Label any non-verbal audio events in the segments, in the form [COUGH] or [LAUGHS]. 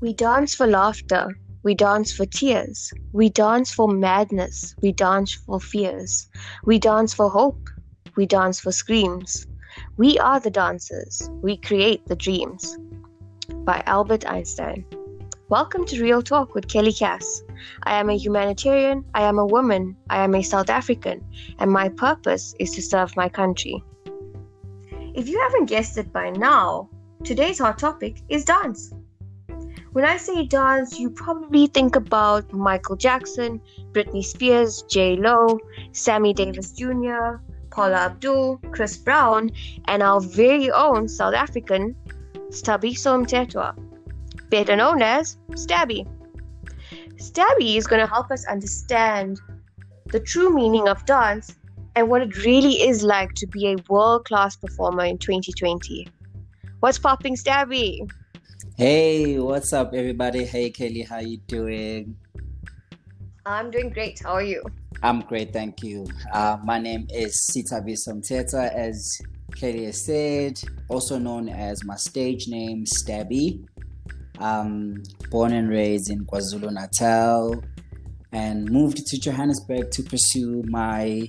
We dance for laughter. We dance for tears. We dance for madness. We dance for fears. We dance for hope. We dance for screams. We are the dancers. We create the dreams. By Albert Einstein. Welcome to Real Talk with Kelly Cass. I am a humanitarian, I am a woman, I am a South African, and my purpose is to serve my country. If you haven't guessed it by now, today's hot topic is dance. When I say dance, you probably think about Michael Jackson, Britney Spears, J Lo, Sammy Davis Jr., Paula Abdul, Chris Brown, and our very own South African, Thabiso Mthethwa, better known as Stabby. Stabby is going to help us understand the true meaning of dance and what it really is like to be a world class performer in 2020. What's popping, Stabby? Hey, what's up, everybody? Hey, Kelly, how you doing? I'm doing great. How are you? I'm great, thank you. Uh, my name is Sithabiso Mthethwa, as Kelly has said, also known as my stage name, Stabby. Um, born and raised in KwaZulu Natal, and moved to Johannesburg to pursue my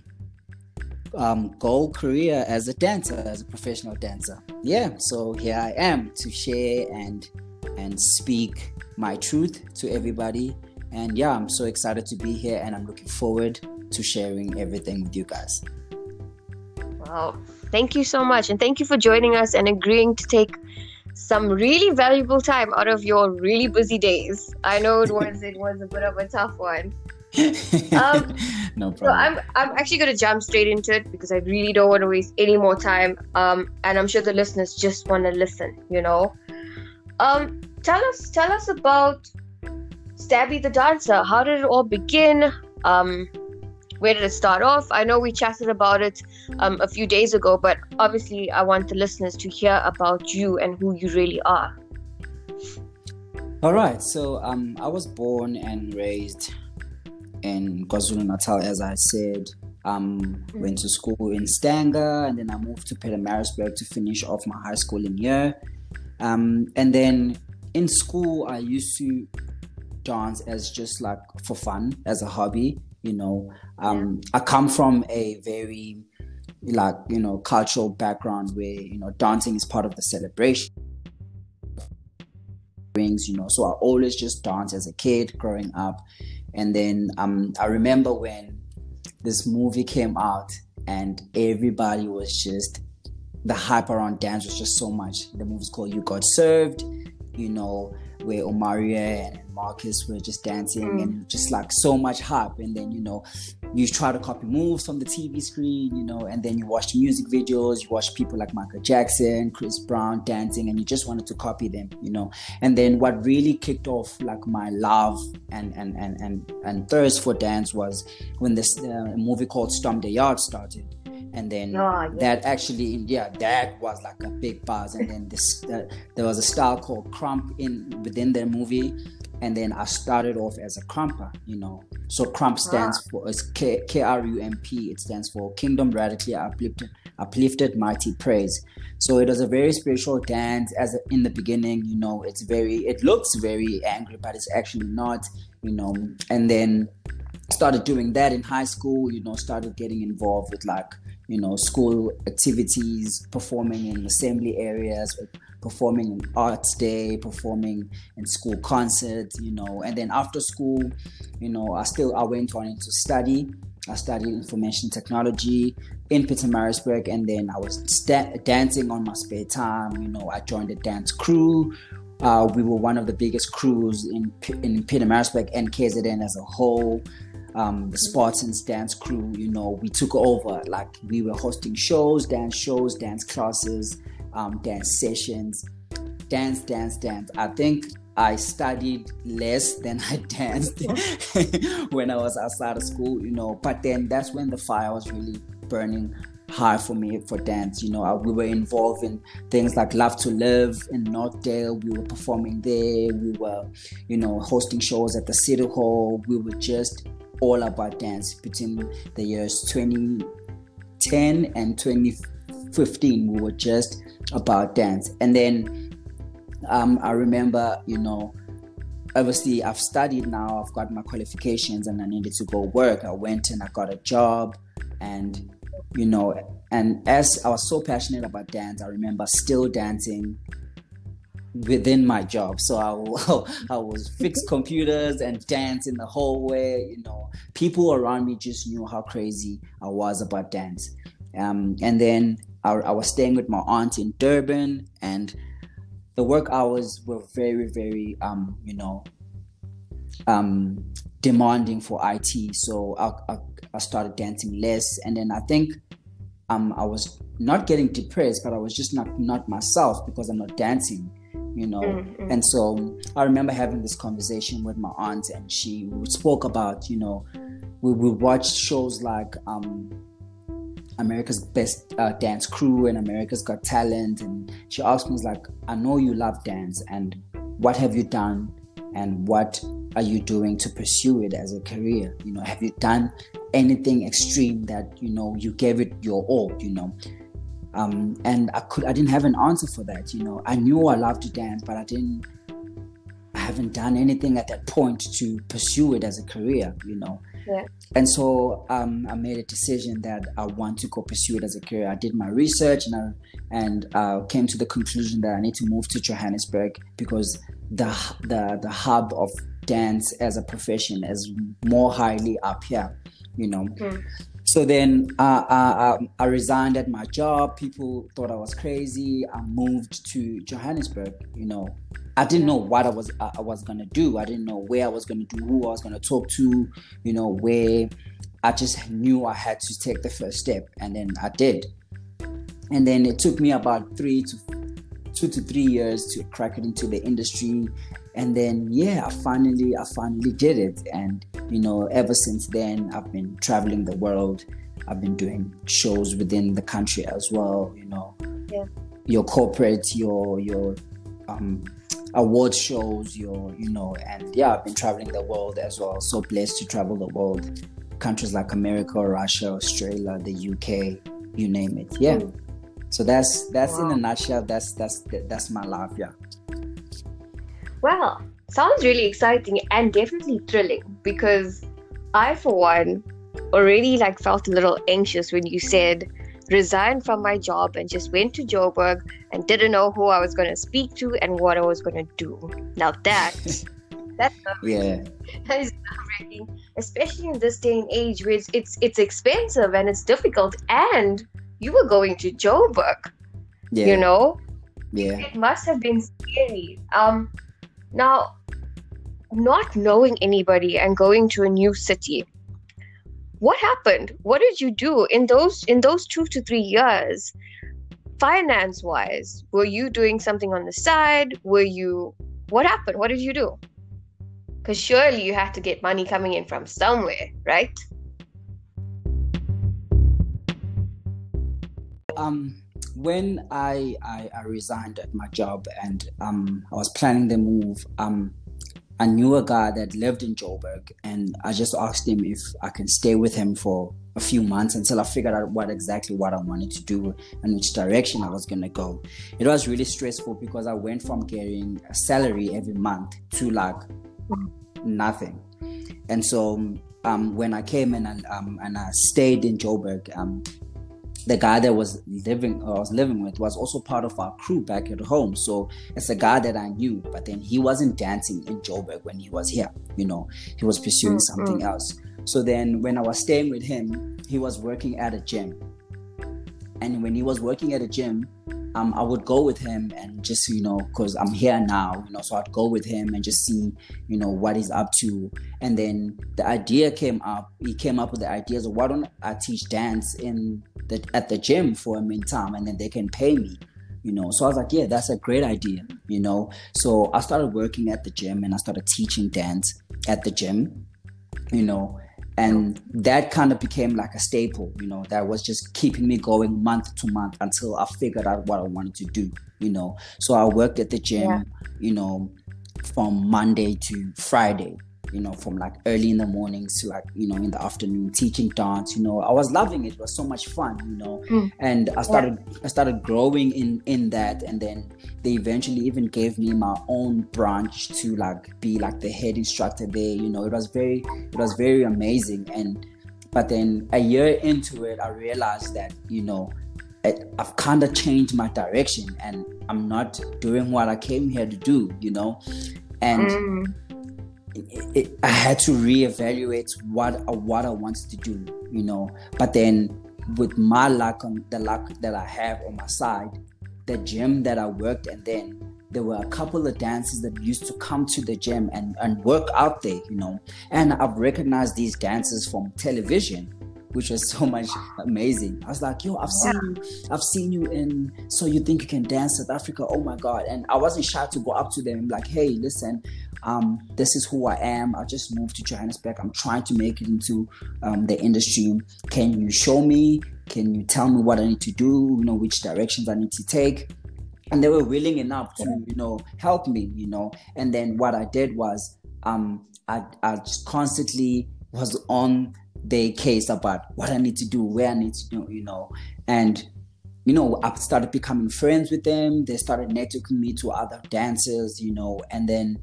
um, goal career as a dancer, as a professional dancer. Yeah, so here I am to share and and speak my truth to everybody. And yeah, I'm so excited to be here, and I'm looking forward to sharing everything with you guys. Wow, thank you so much, and thank you for joining us and agreeing to take some really valuable time out of your really busy days. I know it was it was a bit of a tough one. Um, [LAUGHS] no problem. So I'm I'm actually going to jump straight into it because I really don't want to waste any more time. Um, and I'm sure the listeners just want to listen. You know, um, tell us tell us about Stabby the dancer. How did it all begin? Um, where did it start off? I know we chatted about it um, a few days ago, but obviously I want the listeners to hear about you and who you really are. All right, so um, I was born and raised in KwaZulu Natal, as I said. Um, went to school in Stanger, and then I moved to Pietermaritzburg to finish off my high school in here. Um, and then in school, I used to dance as just like for fun, as a hobby. You know, um. I come from a very like you know cultural background where you know dancing is part of the celebration you know so i always just dance as a kid growing up and then um, I remember when this movie came out and everybody was just the hype around dance was just so much. The movie's called You Got Served, you know, where Omarion and Marques were just dancing mm. and just like so much hype. And then, you know, you try to copy moves from the TV screen, you know, and then you watch music videos, you watch people like Michael Jackson, Chris Brown dancing, and you just wanted to copy them, you know. And then what really kicked off like my love and and and and, and thirst for dance was when this uh, movie called Stomp the Yard started and then oh, yeah. that actually yeah that was like a big buzz and then this uh, there was a style called krump in within the movie and then I started off as a krumper, you know. So krump stands ah. for K K R U M P. It stands for Kingdom Radically Uplifted, Uplifted Mighty Praise. So it was a very spiritual dance. As a, in the beginning, you know, it's very, it looks very angry, but it's actually not, you know. And then started doing that in high school. You know, started getting involved with like you know, school activities, performing in assembly areas, performing in arts day, performing in school concerts, you know, and then after school, you know, I still I went on to study. I studied information technology in Pietermaritzburg, and then I was dancing on my spare time. You know, I joined a dance crew. Uh, we were one of the biggest crews in in Pietermaritzburg and KZN as a whole um, the Spartans dance crew, you know, we took over. Like we were hosting shows, dance shows, dance classes, um, dance sessions, dance, dance, dance. I think I studied less than I [LAUGHS] danced [LAUGHS] when I was outside of school, you know. But then that's when the fire was really burning high for me for dance. You know, we were involved in things like Love to Live in Northdale. We were performing there. We were, you know, hosting shows at the City Hall. We were just all about dance between the years 2010 and 2015 we were just about dance and then um, i remember you know obviously I've studied now, I've got my qualifications and I needed to go work. I went and I got a job and you know, and as I was so passionate about dance, I remember still dancing within my job. So I, [LAUGHS] I was fix [LAUGHS] computers and dance in the hallway. You know, people around me just knew how crazy I was about dance. Um, and then I, I was staying with my aunt in Durban, and the work hours were very, very, um, you know, um, demanding for IT. So I, I, I started dancing less, and then I think um, I was not getting depressed, but I was just not not myself because I'm not dancing you know mm-hmm. and so i remember having this conversation with my aunt and she spoke about you know we would watch shows like um, america's best uh, dance crew and america's got talent and she asked me like i know you love dance and what have you done and what are you doing to pursue it as a career you know have you done anything extreme that you know you gave it your all you know um, and I could I didn't have an answer for that. You know, I knew I loved to dance, but I didn't. I haven't done anything at that point to pursue it as a career. You know. Yeah. And so um, I made a decision that I want to go pursue it as a career. I did my research and I and uh, came to the conclusion that I need to move to Johannesburg because the the the hub of dance as a profession is more highly up here. You know. Mm. So then uh, uh, um, I resigned at my job. People thought I was crazy. I moved to Johannesburg. You know, I didn't know what I was I was gonna do. I didn't know where I was gonna do, who I was gonna talk to. You know, where I just knew I had to take the first step, and then I did. And then it took me about three to two to three years to crack it into the industry and then yeah i finally i finally did it. And you know ever since then i've been traveling the world. I've been doing shows within the country as well you know. Yeah. your corporate your your um award shows your you know and yeah i've been traveling the world as well. So blessed to travel the world. Countries like america russia australia the uk you name it. Yeah. Mm. so that's that's wow. in a nutshell. That's that's that's my life. Yeah well, sounds really exciting and definitely thrilling because I, for one, already like felt a little anxious when you said resigned from my job and just went to Joburg and didn't know who I was going to speak to and what I was going to do. Now that that's [LAUGHS] yeah, that is nerve-wracking, [LAUGHS] especially in this day and age where it's, it's it's expensive and it's difficult, and you were going to Joburg. Yeah. You know, yeah, it must have been scary. Um, now, not knowing anybody and going to a new city, what happened? What did you do in those in those two to three years? Finance wise, were you doing something on the side? Were you what happened? What did you do? Because surely you had to get money coming in from somewhere, right? Um when I, I, I resigned at my job and um, I was planning the move, um, I knew a guy that lived in Joburg, and I just asked him if I can stay with him for a few months until I figured out what exactly what I wanted to do and which direction I was gonna go. It was really stressful because I went from getting a salary every month to like nothing, and so um, when I came in and um, and I stayed in Joburg, um, the guy that was living uh, I was living with was also part of our crew back at home. So it's a guy that I knew, but then he wasn't dancing in Joburg when he was here. You know, he was pursuing mm-hmm. something else. So then when I was staying with him, he was working at a gym. And when he was working at a gym, um, I would go with him and just you know because I'm here now you know so I'd go with him and just see you know what he's up to. And then the idea came up he came up with the ideas of why don't I teach dance in the at the gym for a meantime and then they can pay me you know? So I was like yeah that's a great idea you know? So I started working at the gym and I started teaching dance at the gym you know and that kind of became like a staple you know that was just keeping me going month to month until i figured out what i wanted to do you know so i worked at the gym yeah. you know from monday to friday you know, from like early in the mornings to like, you know, in the afternoon, teaching dance, you know, I was loving it. It was so much fun, you know. Mm. And I started I started growing in in that and then they eventually even gave me my own branch to like be like the head instructor there, you know. It was very it was very amazing and but then a year into it I realized that, you know, I've kind of changed my direction and I'm not doing what I came here to do, you know. And Mm. It, it, I had to reevaluate what what I wanted to do, you know. But then, with my luck on the luck that I have on my side, the gym that I worked, and then there were a couple of dancers that used to come to the gym and and work out there, you know. And I've recognized these dancers from television, which was [LAUGHS] so much amazing. I was like, yo, I've seen you, I've seen you in So You Think You Can Dance South Africa. Oh my God. And I wasn't shy to go up to them and like, hey, listen, um, this is who I am. I just moved to Johannesburg. I'm trying to make it into um, the industry. Can you show me? Can you tell me what I need to do? You know, which directions I need to take? And they were willing enough to, you know, help me, you know. And then what I did was um, I, I just constantly was on their case about what I need to do, where I need to do, you know. And you know, I started becoming friends with them. They started networking me to other dancers, you know, and then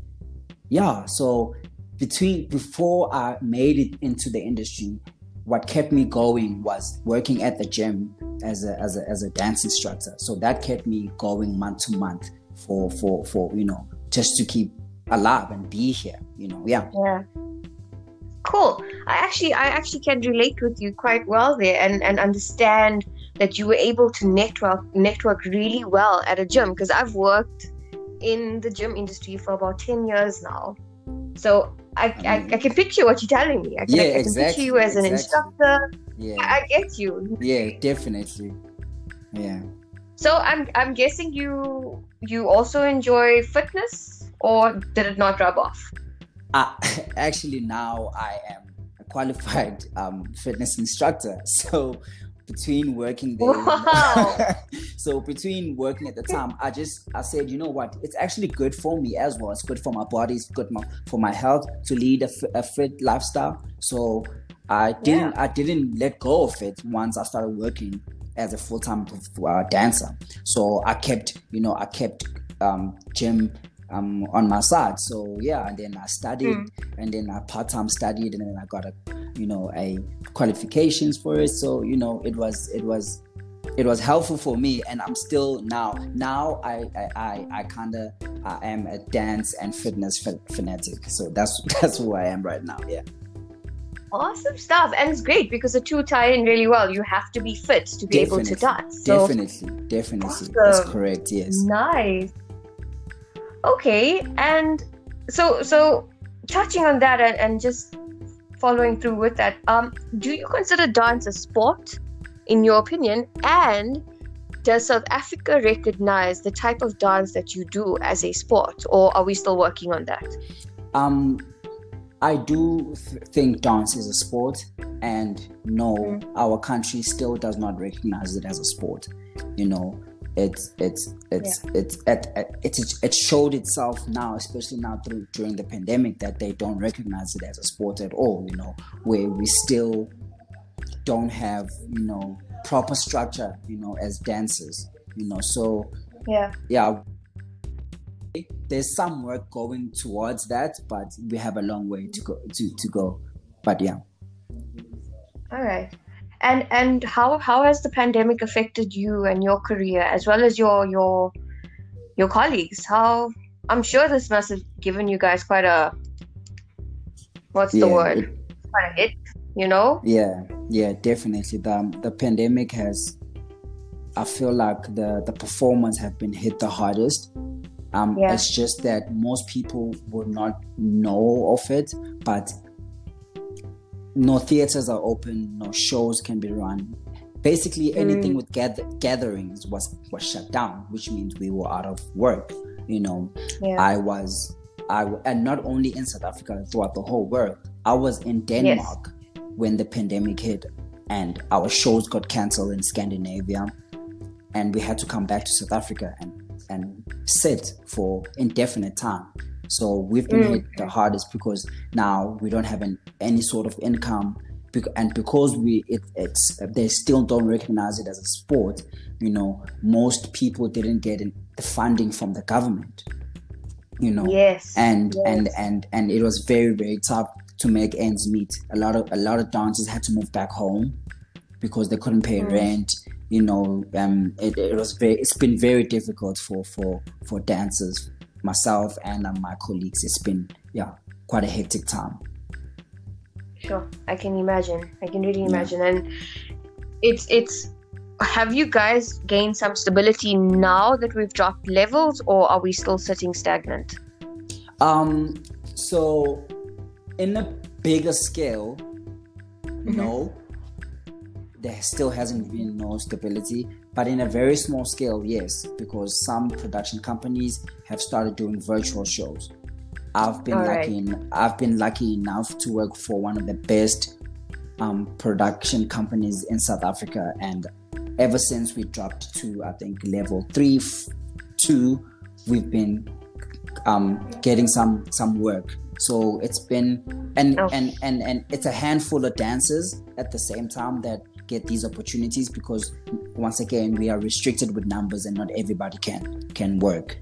yeah so between before i made it into the industry what kept me going was working at the gym as a as a, as a dance instructor. So that kept me going month to month for for for you know just to keep alive and be here you know yeah. Yeah. Cool. I actually i actually can relate with you quite well there and and understand that you were able to network network really well at a gym because i've worked in the gym industry for about 10 years now. So I, I, I, can picture what you're telling me. I can, yeah, I can exactly, picture you as exactly. an instructor. Yeah. I, I get you. Yeah, definitely. Yeah. So I'm I'm guessing you you also enjoy fitness or did it not rub off? Uh, [LAUGHS] actually now I am a qualified um, fitness instructor. [LAUGHS] So between working [LAUGHS] there wow. [LAUGHS] so between working at the time i just i said you know what it's actually good for me as well it's good for my body it's good for my health to lead a, a fit lifestyle so i didn't yeah. i didn't let go of it once i started working as a full-time uh, dancer so i kept you know i kept um, gym um, on my side. So yeah, and then I studied, mm. and then I part time studied, and then I got a, you know, a qualifications for it. So you know, it was it was it was helpful for me, and I'm still now now I I I, I kind of I am a dance and fitness fanatic. So that's [LAUGHS] that's who I am right now. Yeah. Awesome stuff, and it's great because the two tie in really well. You have to be fit to be definitely, able to dance. So definitely, definitely, awesome. that's correct. Yes. Nice okay and so so touching on that and, and just following through with that. Um do you consider dance a sport in your opinion? And does south africa recognize the type of dance that you do as a sport or are we still working on that? Um i do th- think dance is a sport and no mm. our country still does not recognize it as a sport you know it's it's it's yeah. it's it, it, it showed itself now especially now through during the pandemic that they don't recognize it as a sport at all you know where we still don't have you know proper structure you know as dancers you know so yeah. yeah. There's some work going towards that but we have a long way to go to, to go but yeah. All right and and how how has the pandemic affected you and your career as well as your your your colleagues? How i'm sure this must have given you guys quite a what's yeah, the word? it, quite a hit you know? Yeah yeah definitely. The the pandemic has i feel like the the performance have been hit the hardest. Um yeah. it's just that most people would not know of it but no theaters are open, no shows can be run. Basically, anything mm. with gather- gatherings was was shut down, which means we were out of work. You know, yeah. I was, I and not only in South Africa, throughout the whole world. I was in Denmark yes. when the pandemic hit, and our shows got cancelled in Scandinavia, and we had to come back to South Africa and and sit for indefinite time So we've been Mm. hit the hardest because now we don't have an, any sort of income, and because we it, it's they still don't recognize it as a sport. You know, most people didn't get the funding from the government. You know, Yes. and yes. and and and it was very very tough to make ends meet. A lot of a lot of dancers had to move back home because they couldn't pay Mm. rent. You know, um, it, it was very. It's been very difficult for for for dancers, myself and uh, my colleagues. It's been yeah quite a hectic time. Sure, I can imagine. I can really Yeah. imagine, and it's it's. Have you guys gained some stability now that we've dropped levels, or are we still sitting stagnant? Um, so in a bigger scale, Mm-hmm. no, there still hasn't been no stability. But in a very small scale, yes, because some production companies have started doing virtual shows. I've been All lucky. En- I've been lucky enough to work for one of the best um, production companies in South Africa, and ever since we dropped to I think level three, f- two, we've been um, getting some some work. So it's been and, Oh. and and and it's a handful of dancers at the same time that get these opportunities because once again we are restricted with numbers and not everybody can can work.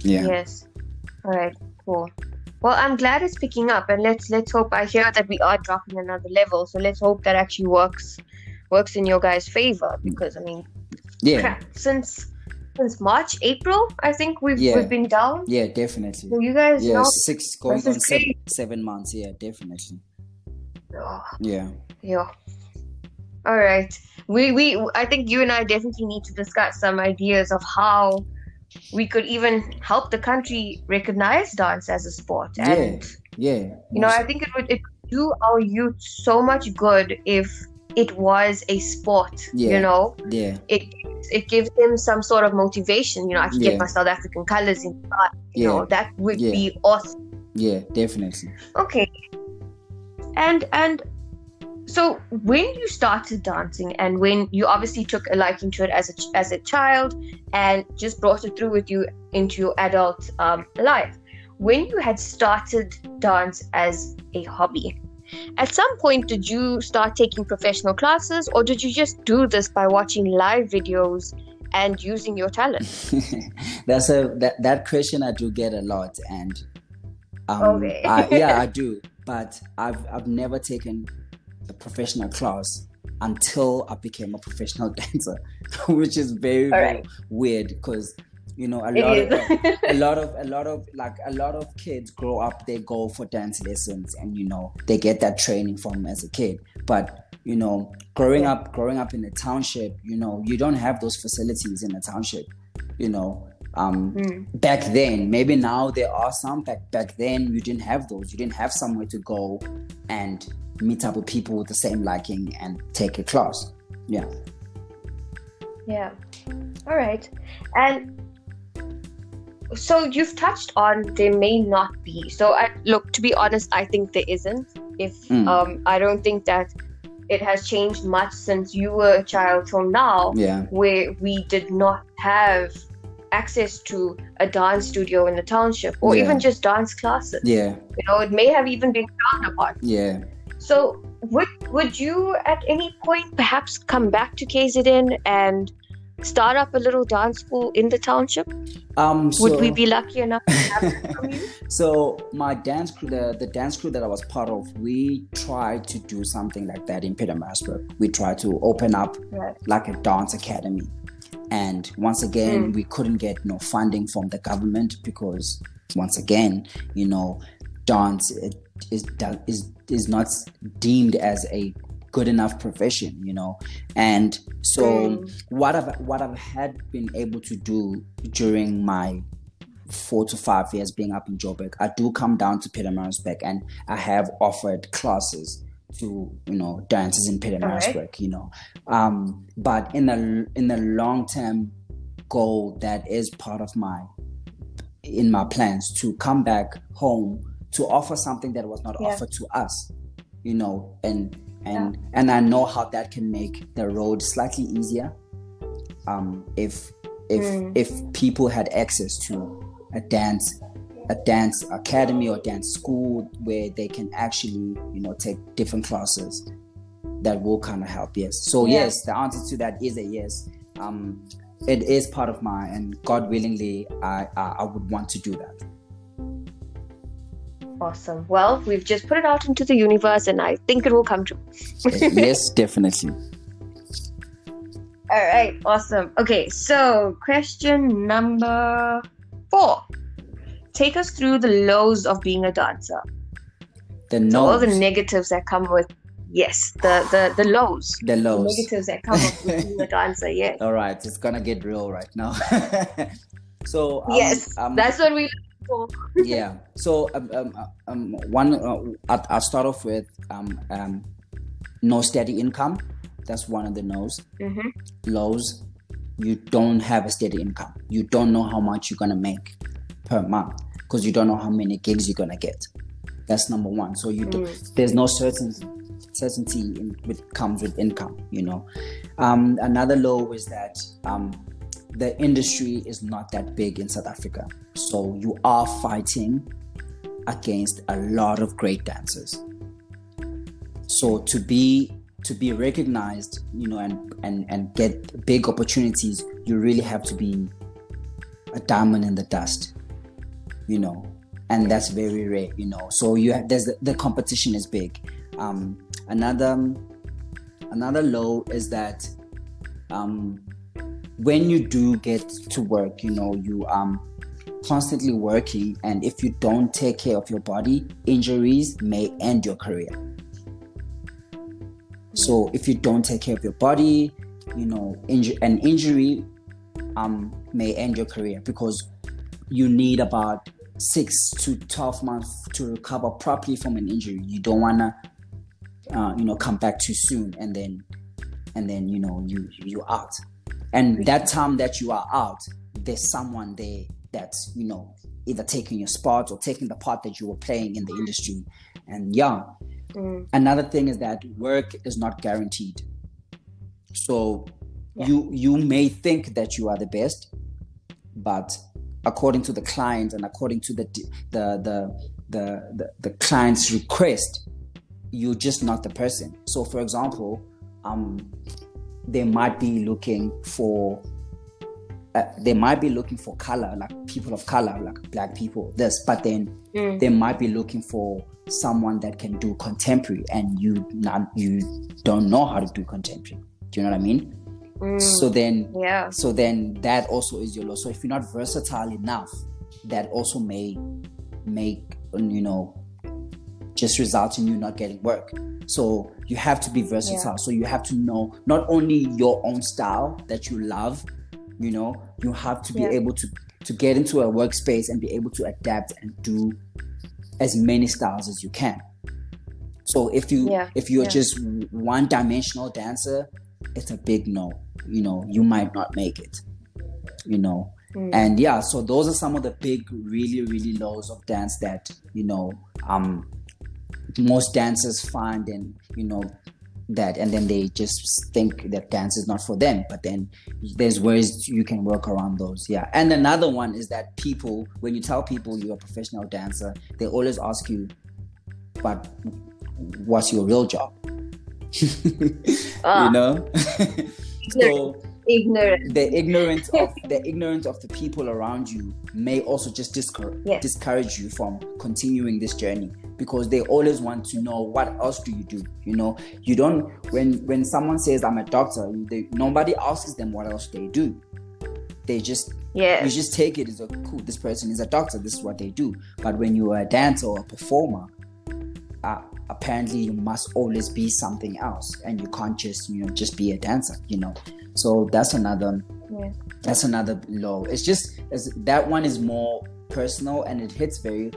Yeah. Yes. All right. Cool. Well, I'm glad it's picking up, and let's let's hope. I hear that we are dropping another level, so let's hope that actually works works in your guys' favor. Because I mean, Yeah. crap, since since March, April, I think we've Yeah. we've been down. Yeah, definitely. So you guys Yeah, know. six going on seven, seven months. Yeah, definitely. Oh, Yeah. yeah. All right. We we I think you and I definitely need to discuss some ideas of how we could even help the country recognize dance as a sport Yeah. and Yeah. you know i think it would it would do our youth so much good if it was a sport Yeah. you know yeah. it it gives them some sort of motivation you know i can Yeah. get my south african colors in art, you Yeah. know that would Yeah. be awesome Yeah, definitely. okay and and so when you started dancing and when you obviously took a liking to it as a as a child and just brought it through with you into your adult um, life when you had started dance as a hobby at some point did you start taking professional classes or did you just do this by watching live videos and using your talent [LAUGHS] That's a that that question I do get a lot, and um, Okay. I, yeah, I [LAUGHS] do. But I've I've never taken a professional class until I became a professional [LAUGHS] dancer, which is very, very right. weird because you know a It lot is. of a [LAUGHS] lot of a lot of like a lot of kids grow up they go for dance lessons and you know they get that training from as a kid but you know growing Yeah. up growing up in a township you know you don't have those facilities in a township you know um Hmm. back then maybe now there are some back back then you didn't have those you didn't have somewhere to go and meet up with people with the same liking and take a class yeah Yeah. All right. And so you've touched on there may not be. So I look to be honest, I think there isn't. If Mm. um I don't think that it has changed much since you were a child till now yeah where we did not have access to a dance studio in the township or Yeah. even just dance classes. yeah You know, it may have even been frowned upon. yeah So would would you at any point perhaps come back to KZN and start up a little dance school in the township? um Would we be lucky enough to have [LAUGHS] from you? So my dance crew, the, the dance crew that I was part of, we tried to do something like that in Pietermaritzburg. We tried to open up Right. like a dance academy, and once again, Mm. we couldn't get no funding from the government because once again, you know, dance it is is is not deemed as a good enough profession, you know, and so Mm. what I've what I've had been able to do during my four to five years being up in Joburg, I do come down to Pietermaritzburg and I have offered classes to you know dancers in Pietermaritzburg, you know. Um, but in the in the long term goal, that is part of my in my plans to come back home to offer something that was not Yeah. offered to us, you know, and and and I know how that can make the road slightly easier. Um, if if Mm. if people had access to a dance a dance academy or dance school where they can actually you know take different classes that will kind of help yes so Yeah. yes the answer to that is a yes um it is part of my and god willingly i i, I would want to do that Awesome. Well, we've just put it out into the universe, and I think it will come true. yes [LAUGHS] definitely All right. Awesome. Okay. So, question number four. Take us through the lows of being a dancer. the So all the negatives that come with yes, the the the lows. the The lows negatives that come with [LAUGHS] being a dancer. Yes. all right it's gonna get real right now [LAUGHS] so um, yes. um, that's what we [LAUGHS] yeah. So um, um, um one uh, I'll, start off with um um no steady income. That's one of the no's. Mhm. Lows. You don't have a steady income. You don't know how much you're gonna make per month because you don't know how many gigs you're gonna get. That's number one. So you do, there's no certainty certainty in, with comes with income. You know. Um, another low is that um, the industry is not that big in South Africa. So you are fighting against a lot of great dancers. So to be to be recognized, you know, and and and get big opportunities, you really have to be a diamond in the dust, you know, and that's very rare, you know. So you have, there's the, the competition is big. Um, another another low is that um, when you do get to work, you know, you um constantly working, and if you don't take care of your body, injuries may end your career. So if you don't take care of your body, you know, inju- an injury um may end your career because you need about six to twelve months to recover properly from an injury. You don't wanna, uh, you know, come back too soon, and then, and then you know you you're out. And that time that you are out, there's someone there that's you know either taking your spot or taking the part that you were playing in the industry. And yeah, Mm. another thing is that work is not guaranteed so Yeah. you you may think that you are the best but according to the client and according to the the the the, the, the client's request you're just not the person. So for example um they might be looking for uh, they might be looking for color like people of color like black people this but then Mm. they might be looking for someone that can do contemporary and you not you don't know how to do contemporary. Do you know what i mean Mm. so then yeah. so then that also is your loss so if you're not versatile enough that also may make you know just result in you not getting work so you have to be versatile so you have to know not only your own style that you love you know you have to be Yeah. able to to get into a workspace and be able to adapt and do as many styles as you can so if you Yeah, if you're yeah. just one dimensional dancer it's a big no. You know you might not make it. You know? Mm. and yeah so those are some of the big really really lows of dance that you know um most dancers find and you know that and then they just think that dance is not for them but then there's ways you can work around those yeah. And another one is that people when you tell people you're a professional dancer they always ask you but what's your real job [LAUGHS] Ah, you know? [LAUGHS] So ignorant. the ignorance of the ignorance of the people around you may also just discour- Yes. discourage you from continuing this journey because they always want to know what else do you do? You know? You don't when when someone says i'm a doctor they, nobody asks them what else they do. They just yeah you just take it as a cool this person is a doctor this is what they do. But when you are a dancer or a performer uh, apparently you must always be something else and you can't just you know just be a dancer you know? So that's another Yeah. that's another low. It's just it's, that one is more personal and it hits very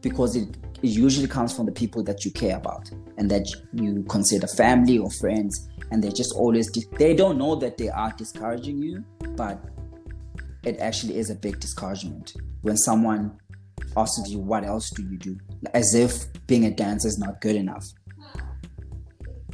because it, it usually comes from the people that you care about and that you consider family or friends and they just always they don't know that they are discouraging you but it actually is a big discouragement. When someone asks you what else do you do as if being a dancer is not good enough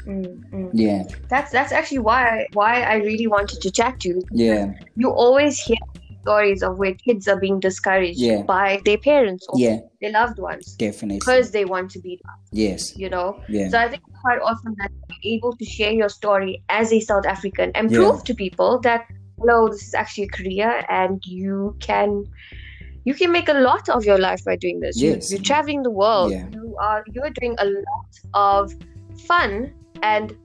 Mm, mm. yeah That's that's actually why I, why I really wanted to chat to you. yeah You always hear stories of where kids are being discouraged Yeah. by their parents or Yeah, their loved ones definitely. because they want to be, Yes. you know. Yeah. So I think it's quite awesome that you're able to share your story as a South African and Yeah. prove to people that hello, this is actually a career and you can you can make a lot of your life by doing this. Yes. You, you're traveling the world. Yeah. You are you're doing a lot of fun and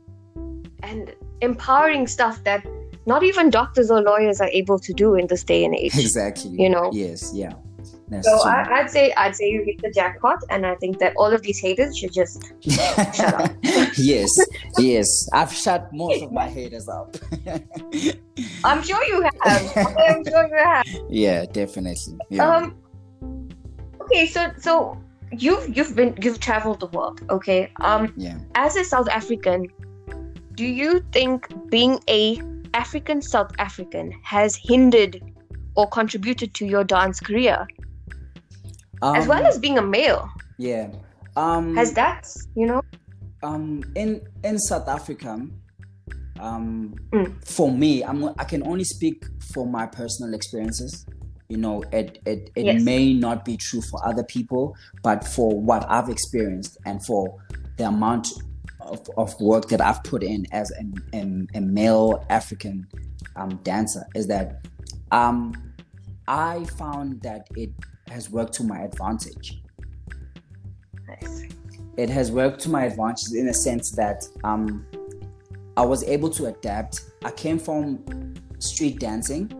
and empowering stuff that not even doctors or lawyers are able to do in this day and age. [LAUGHS] Exactly. You know. Yes. Yeah. So. I, I'd say I'd say you hit the jackpot, and I think that all of these haters should just Shut up. [LAUGHS] yes. Yes. I've shut most of my haters up. [LAUGHS] I'm sure you have. I'm sure you have. yeah. Definitely. Yeah. Um. Okay, so so you've you've been you've traveled the world. Okay. Um. yeah. As a South African, do you think being a African South African has hindered or contributed to your dance career, as Um, well as being a male? Yeah. Um. Has that you know? um in in south africa um Mm. for me i'm i can only speak for my personal experiences you know it it, it Yes. may not be true for other people but for what i've experienced and for the amount of, of work that i've put in as a, a, a male african um, dancer is that um i found that it has worked to my advantage Nice. it has worked to my advantage in a sense that um, I was able to adapt. I came from street dancing,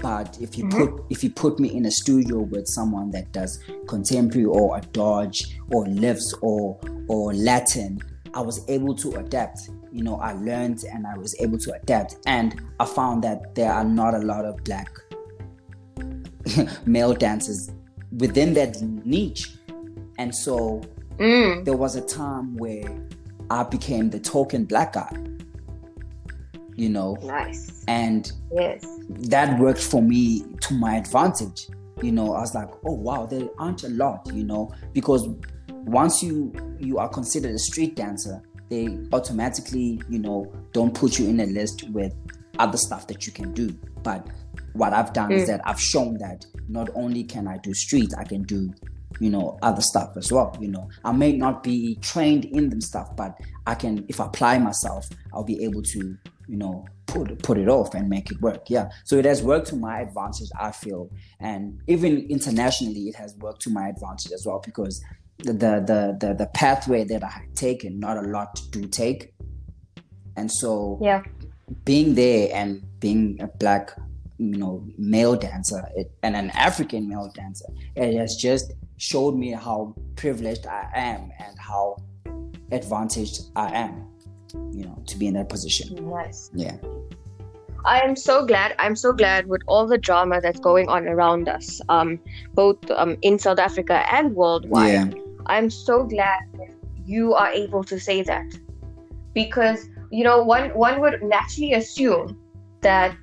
but if you Mhm. put if you put me in a studio with someone that does contemporary or a dodge or lifts or or Latin, I was able to adapt. You know, I learned and I was able to adapt, and I found that there are not a lot of black [LAUGHS] male dancers within that niche, and so Mm. there was a time where I became the token black guy, you know, Nice. and Yes. that worked for me to my advantage. You know, I was like, oh wow, there aren't a lot, you know, because once you you are considered a street dancer, they automatically, you know, don't put you in a list with other stuff that you can do. But what I've done is Mm. that I've shown that not only can I do street, I can do, you know, other stuff as well. You know, I may not be trained in them stuff, but I can, if I apply myself, I'll be able to, you know, put put it off and make it work. Yeah. So it has worked to my advantage, I feel, and even internationally, it has worked to my advantage as well because the the the the pathway that I had taken, not a lot do take, and so Yeah. being there and being a black you know male dancer it, and an african male dancer it has just showed me how privileged i am and how advantaged i am you know to be in that position Nice. yeah I am so glad. I'm so glad with all the drama that's going on around us, um, both um, in South Africa and worldwide. yeah I'm so glad you are able to say that because you know one one would naturally assume that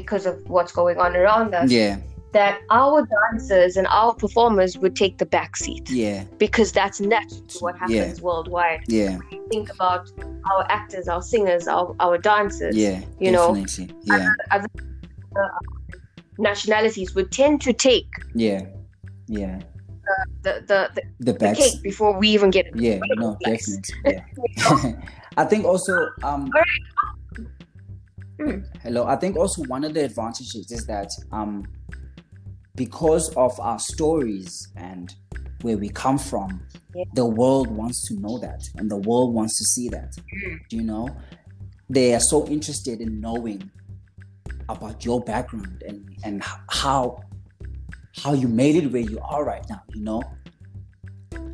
because of what's going on around us yeah. that our dancers and our performers would take the back seat. Yeah. Because that's naturally what Yeah. happens worldwide. yeah. Think about our actors, our singers, our, our dancers. yeah you know, definitely. Yeah. Other uh, nationalities would tend to take yeah. Yeah. the, the, the, the the back cake before we even get it. yeah no definitely. Yeah. [LAUGHS] [LAUGHS] I think also um Mm. hello i think also one of the advantages is that um because of our stories and where we come from Yeah. the world wants to know that and the world wants to see that Mm. you know they are so interested in knowing about your background and and how how you made it where you are right now you know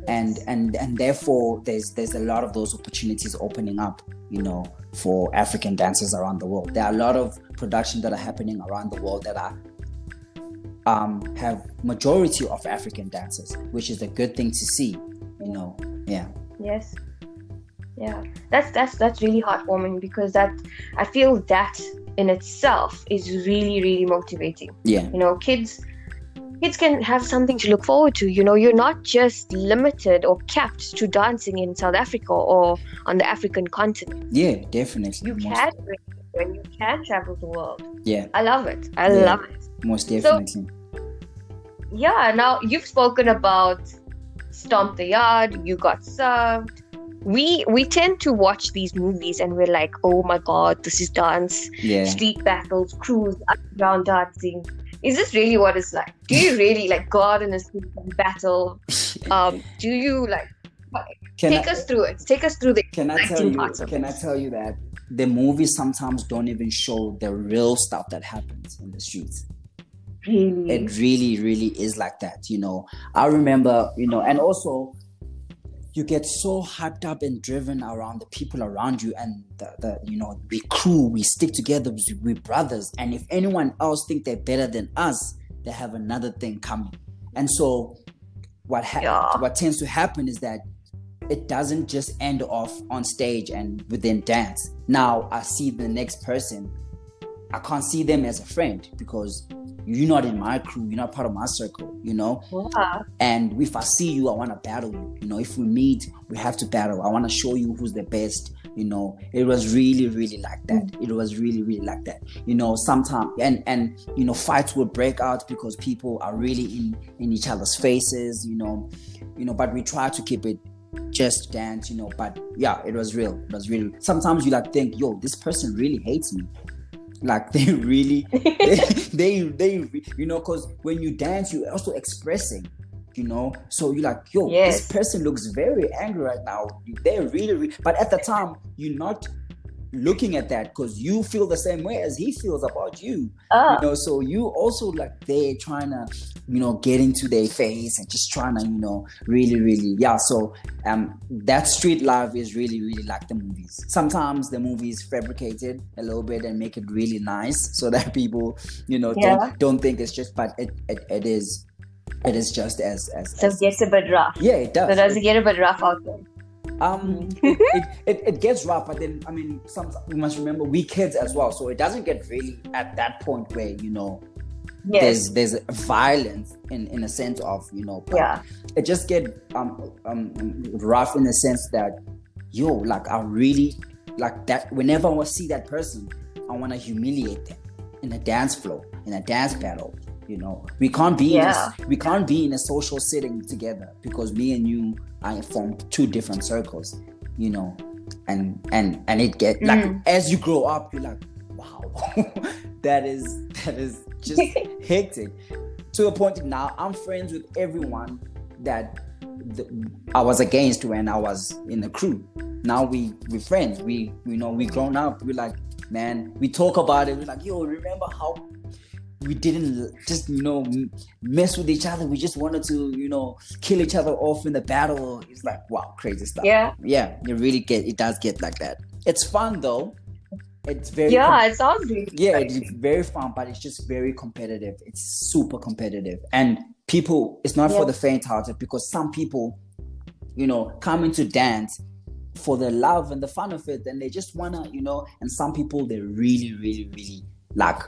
and and and therefore there's there's a lot of those opportunities opening up you know for african dancers around the world there are a lot of production that are happening around the world that are um have majority of african dancers which is a good thing to see you know yeah Yes. Yeah. That's that's that's really heartwarming because that I feel that in itself is really really motivating. yeah You know, kids kids can have something to look forward to. You know, you're not just limited or capped to dancing in South Africa or on the African continent. yeah definitely You Most- can and you can travel the world. yeah I love it. I Yeah. love it. most definitely. Yeah, now you've spoken about Stomp the Yard, You Got Served. We we tend to watch these movies and we're like, oh my god, this is dance, yeah. street battles, crews, underground dancing. Is this really what it's like? Do you really like go out in a battle? [LAUGHS] Um, do you like Can take I- us through it? Take us through the Can I tell you? Can it. I tell you that the movies sometimes don't even show the real stuff that happens in the streets. Really? It really, really is like that. You know, I remember. You know, and also you get so hyped up and driven around the people around you and the, the you know we crew we stick together we- we're brothers. And if anyone else think they're better than us they have another thing coming. And so what ha- Yeah. what tends to happen is that it doesn't just end off on stage and within dance. Now i see the next person i can't see them as a friend because you're not in my crew you're not part of my circle you know Yeah. and if I see you, I want to battle you. You know, if we meet, we have to battle. I want to show you who's the best. You know, it was really, really like that. Mm-hmm. It was really, really like that. You know, sometimes and and you know, fights will break out because people are really in in each other's faces. You know, you know, but we try to keep it just dance. You know, but yeah, it was real. It was real. Sometimes you like think, yo, this person really hates me. Like they really they they you know because when you dance you're also expressing you know so you're like yo Yes. this person looks very angry right now they're really, really but at the time you're not looking at that because you feel the same way as he feels about you Ah, you know so you also like they're trying to you know get into their face and just trying to you know really really yeah so um that street life is really really like the movies sometimes the movies fabricated a little bit and make it really nice [LAUGHS] so that people you know Yeah. don't don't think it's just but it it, it is it is just as as, so as it gets a bit rough. yeah it does So does it get a bit rough out there? Um it, it, [LAUGHS] it, it gets rough but then i mean some we must remember we kids as well so it doesn't get really at that point where you know Yes. there's there's violence in in a sense of you know Yeah. it just get um, um rough in the sense that yo like i really like that whenever i see that person i want to humiliate them in a dance floor in a dance battle you know we can't be Yeah. in a, we can't be in a social setting together because me and you are from two different circles you know and and and it get like Mm. as you grow up you're like wow [LAUGHS] that is that is just [LAUGHS] hectic to the point now I'm friends with everyone that the, I was against when I was in the crew. Now we we friends. We you know we grown up. We're like man. We talk about it. We're like yo, remember how we didn't just you know mess with each other. We just wanted to you know kill each other off in the battle. It's like wow, crazy stuff. Yeah. yeah. You really get it. Does get like that. It's fun though. It's very Yeah, it sounds really yeah it's very fun but it's just very competitive it's super competitive and people it's not Yeah. for the faint-hearted because some people you know come into dance for the love and the fun of it and they just wanna you know and some people they really really really like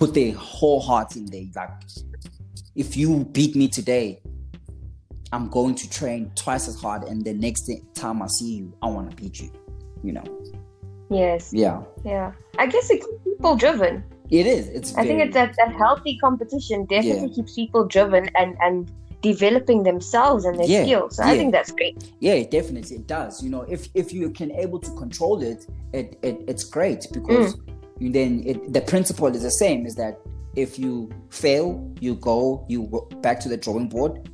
put their whole heart in there like if you beat me today i'm going to train twice as hard and the next time i see you i want to beat you you know Yes. yeah Yeah. I guess it keeps people driven. it is it's I think it's that, that healthy competition definitely Yeah. keeps people driven and, and developing themselves and their Yeah, skills. So I think that's great. yeah it definitely it does you know if if you can able to control it it, it it's great because Mm. Then it, the principle is the same is that if you fail you go you go back to the drawing board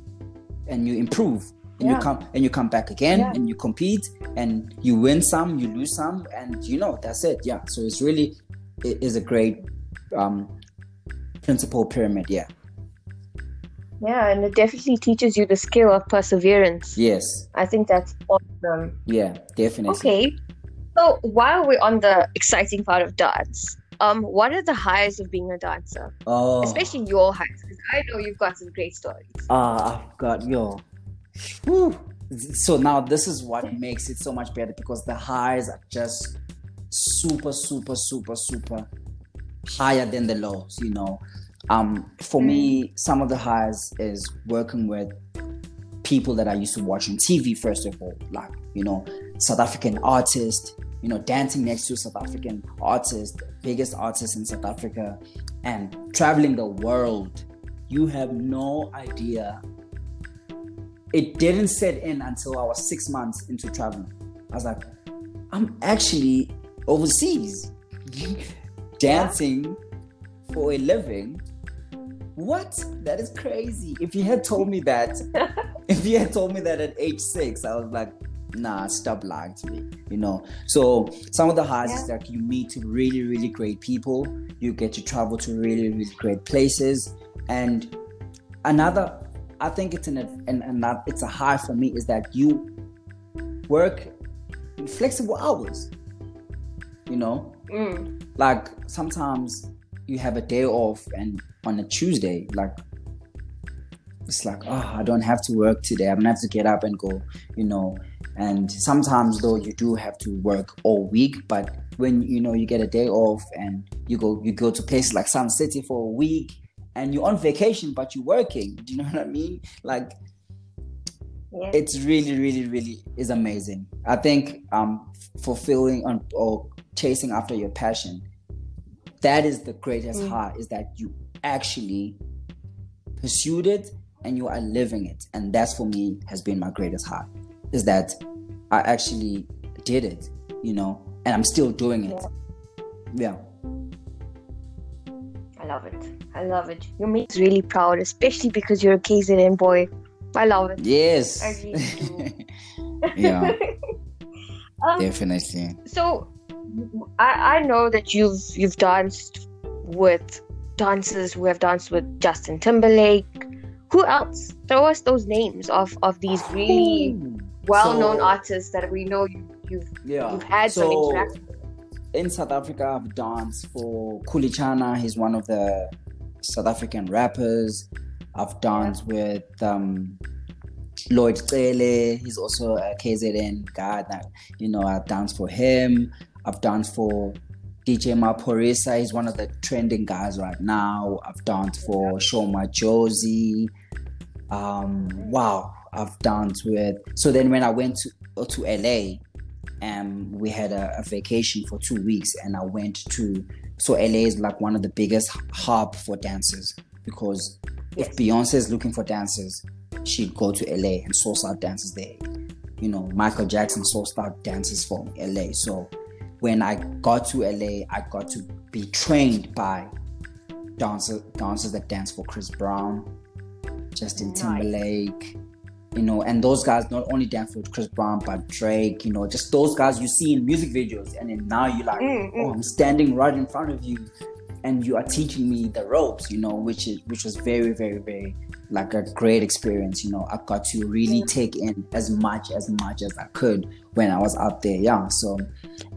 and you improve and Yeah. you come and you come back again Yeah. and you compete and you win some you lose some and you know that's it yeah so it's really it is a great um principle pyramid yeah Yeah, and it definitely teaches you the skill of perseverance. yes I think that's awesome. yeah definitely Okay. So while we're on the exciting part of dance, um, what are the highs of being a dancer? oh Especially your highs, because I know you've got some great stories. Ah, I've got yo. Whew. So now this is what makes it so much better because the highs are just super, super, super, super higher than the lows. You know, um, for me, some of the highs is working with people that I used to watch on TV. First of all, like you know, South African artists, you know, dancing next to South African artists, biggest artists in South Africa, and traveling the world. You have no idea. It didn't set in until I was six months into traveling. I was like, I'm actually overseas [LAUGHS] dancing for a living. What? That is crazy. If you had told me that, [LAUGHS] if you had told me that at age six, I was like, nah, stop lying to me, you know. So some of the highs yeah. is that you meet really, really great people. You get to travel to really, really great places. And another, I think it's an, an, an it's a high for me is that you work flexible hours. You know, mm. like sometimes you have a day off and on a Tuesday, like it's like, oh, I don't have to work today. I don't have to get up and go, you know. And sometimes though you do have to work all week, but when you know you get a day off and you go you go to places like Sun City for a week and you're on vacation but you're working. Do you know [LAUGHS] what I mean? Like yeah. it's really, really, really is amazing. I think um fulfilling on or chasing after your passion, that is the greatest mm. high, is that you actually pursued it and you are living it. And that's for me has been my greatest high is that I actually did it, you know, and I'm still doing it. Yeah. I love it. I love it. You make me really proud, especially because you're a KZN boy. I love it. Yes. I really [LAUGHS] yeah. [LAUGHS] um, Definitely. So I, I know that you've you've danced with dancers who have danced with Justin Timberlake. Who else? Throw us those names of of these really well-known so, artists that we know you, you've yeah. you've had so, some interaction in South Africa, I've danced for Khuli Chana. He's one of the South African rappers. I've danced with um, Lloyd Cele. He's also a KZN guy. That you know, I danced for him. I've danced for DJ Maphorisa. He's one of the trending guys right now. I've danced for Sho Madjozi. Um, wow, I've danced with. So then when I went to uh, to LA, um, we had a, a, vacation for two weeks, and I went to. So LA is like one of the biggest hub for dancers because yes. if Beyonce is looking for dancers, she'd go to LA and source out dancers there. You know, Michael Jackson sourced out dancers from LA. So when I got to LA, I got to be trained by dancers dancers that dance for Chris Brown, Justin Timberlake, you know, and those guys not only dance for Chris Brown but Drake, you know, just those guys you see in music videos, and then now you're like, mm-hmm. oh, I'm standing right in front of you, and you are teaching me the ropes, you know, which is which was very, very, very like a great experience. You know, I got to really take in as much as much as I could when I was out there, yeah. So,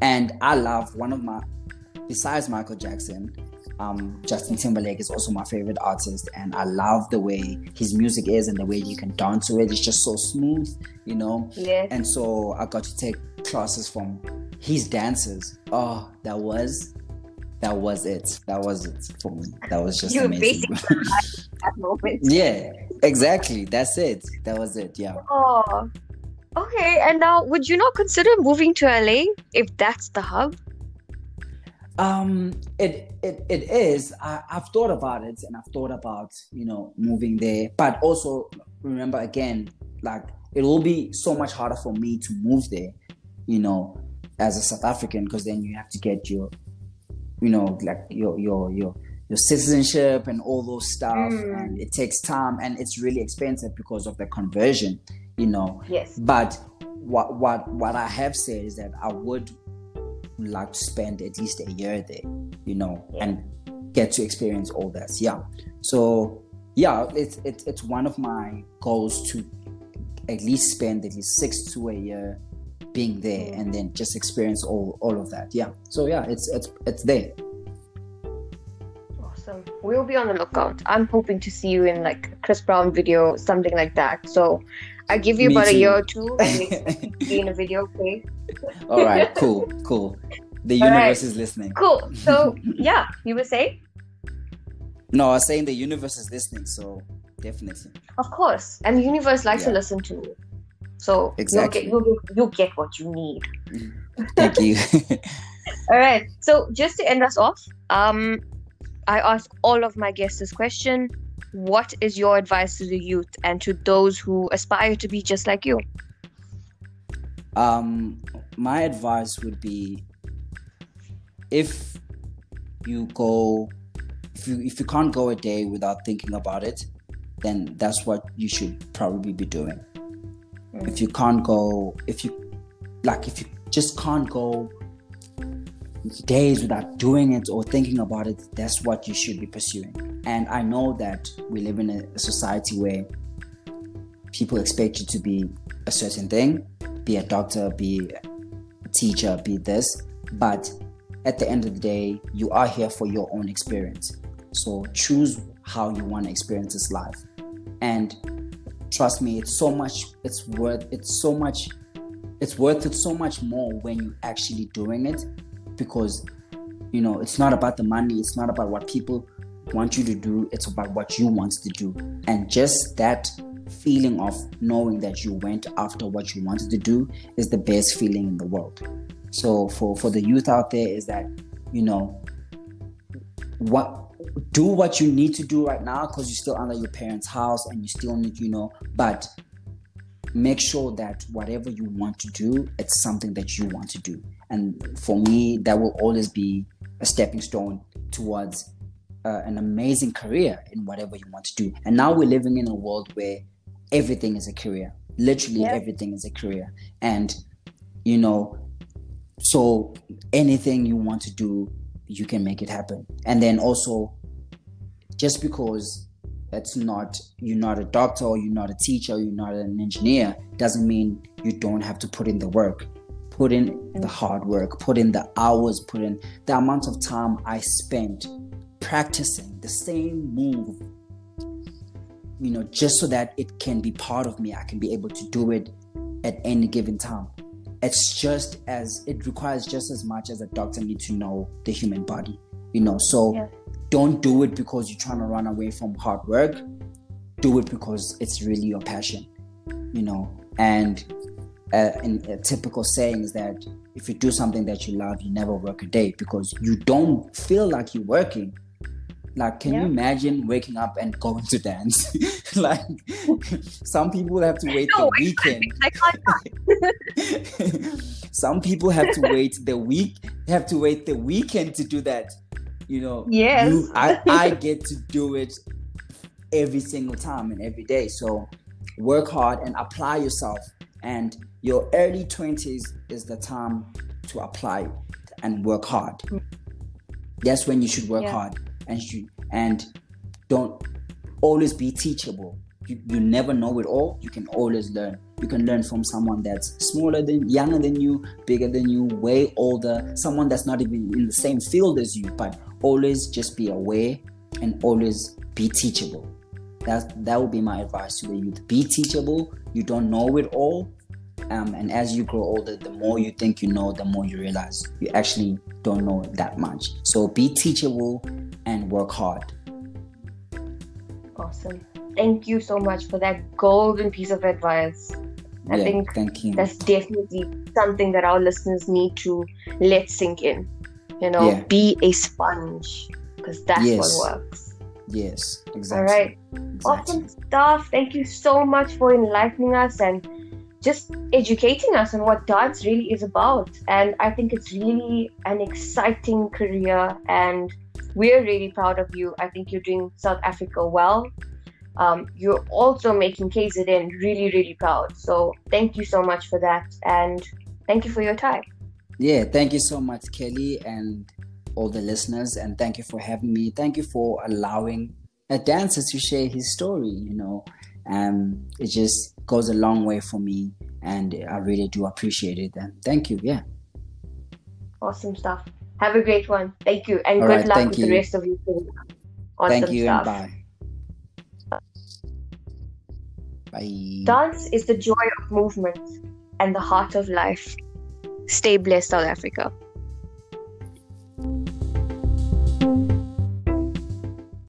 and I love one of my besides Michael Jackson, um, Justin Timberlake is also my favorite artist, and I love the way his music is and the way you can dance to it. It's just so smooth, you know. Yeah. And so I got to take classes from his dancers. Oh, that was that was it. That was it for me. That was just you amazing. [LAUGHS] that moment. Yeah, exactly. That's it. That was it. Yeah. Oh. Okay, and now would you not consider moving to LA if that's the hub? Um, it it it is. I, I've thought about it, and I've thought about you know moving there, but also remember again, like it will be so much harder for me to move there, you know, as a South African, because then you have to get your, you know, like your your your your citizenship and all those stuff, mm. and it takes time, and it's really expensive because of the conversion, you know. Yes. But what what what I have said is that I would like to spend at least a year there, you know, yeah. and get to experience all this. Yeah. So yeah, it's it's it's one of my goals to at least spend at least six to a year being there and then just experience all all of that. Yeah. So yeah, it's it's it's there. Awesome. We'll be on the lookout. I'm hoping to see you in like Chris Brown video, something like that. So I give you Me about too. a year or two and [LAUGHS] be in a video, okay? All right, cool, cool. The universe right. is listening. Cool. So [LAUGHS] yeah, you were saying? No, I was saying the universe is listening, so definitely. Of course. And the universe likes yeah. to listen to you. So exactly. you'll get, you'll, you'll get what you need. Thank you. [LAUGHS] All right. So just to end us off, um, I ask all of my guests this question: What is your advice to the youth and to those who aspire to be just like you? Um, my advice would be if you go if you if you can't go a day without thinking about it then that's what you should probably be doing mm. if you can't go if you like if you just can't go days without doing it or thinking about it that's what you should be pursuing. And i know that we live in a, society where people expect you to be a certain thing be a doctor be a teacher be this but at the end of the day you are here for your own experience. So choose how you want to experience this life. And trust me it's so much it's worth it's so much it's worth it so much more when you're actually doing it because you know it's not about the money it's not about what people want you to do it's about what you want to do. And just that feeling of knowing that you went after what you wanted to do is the best feeling in the world. So for for the youth out there is that you know what do what you need to do right now because you're still under your parents' house and you still need, you know, but make sure that whatever you want to do, it's something that you want to do. And for me, that will always be a stepping stone towards uh, an amazing career in whatever you want to do. And now we're living in a world where everything is a career. Literally yeah. everything is a career. And, you know, so anything you want to do, you can make it happen. And then also just because it's not you're not a doctor or you're not a teacher or you're not an engineer doesn't mean you don't have to put in the work. Put in the mm. hard work put in the hours put in the amount of time i spent practicing the same move you know just so that it can be part of me i can be able to do it at any given time. It's just as it requires just as much as a doctor need to know the human body you know so yeah. don't do it because you're trying to run away from hard work. Do it because it's really your passion you know. And uh, in a typical saying is that if you do something that you love you never work a day because you don't feel like you're working. Like can yeah. you imagine waking up and going to dance? [LAUGHS] Like [LAUGHS] some people have to wait no, the weekend. [LAUGHS] some people have to wait the week have to wait the weekend to do that you know yes. You, I, I [LAUGHS] get to do it every single time and every day. So work hard and apply yourself. And your early 20s is the time to apply and work hard. That's when you should work yeah. hard and you and don't always be teachable you, you never know it all you can always learn you can learn from someone that's smaller than younger than you bigger than you way older someone that's not even in the same field as you but always just be aware and always be teachable. That that would be my advice to the youth. Be teachable. You don't know it all. Um, and as you grow older, the more you think you know, the more you realize you actually don't know that much. So be teachable and work hard. Awesome. Thank you so much for that golden piece of advice. I yeah, think thank you. that's definitely something that our listeners need to let sink in you know yeah. be a sponge because that's yes. what works yes exactly all right exactly. awesome stuff thank you so much for enlightening us and just educating us on what dance really is about and i think it's really an exciting career and we're really proud of you i think you're doing south africa well um, you're also making KZN really, really proud. So thank you so much for that. And thank you for your time. Yeah, thank you so much, Kelly, and all the listeners. And thank you for having me. Thank you for allowing a dancer to share his story. You know, um, it just goes a long way for me, and I really do appreciate it. And thank you. Yeah. Awesome stuff. Have a great one. Thank you, and all good right, luck with you. the rest of your Awesome thank you, stuff. and bye. Bye. Dance is the joy of movement and the heart of life. Stay blessed, South Africa.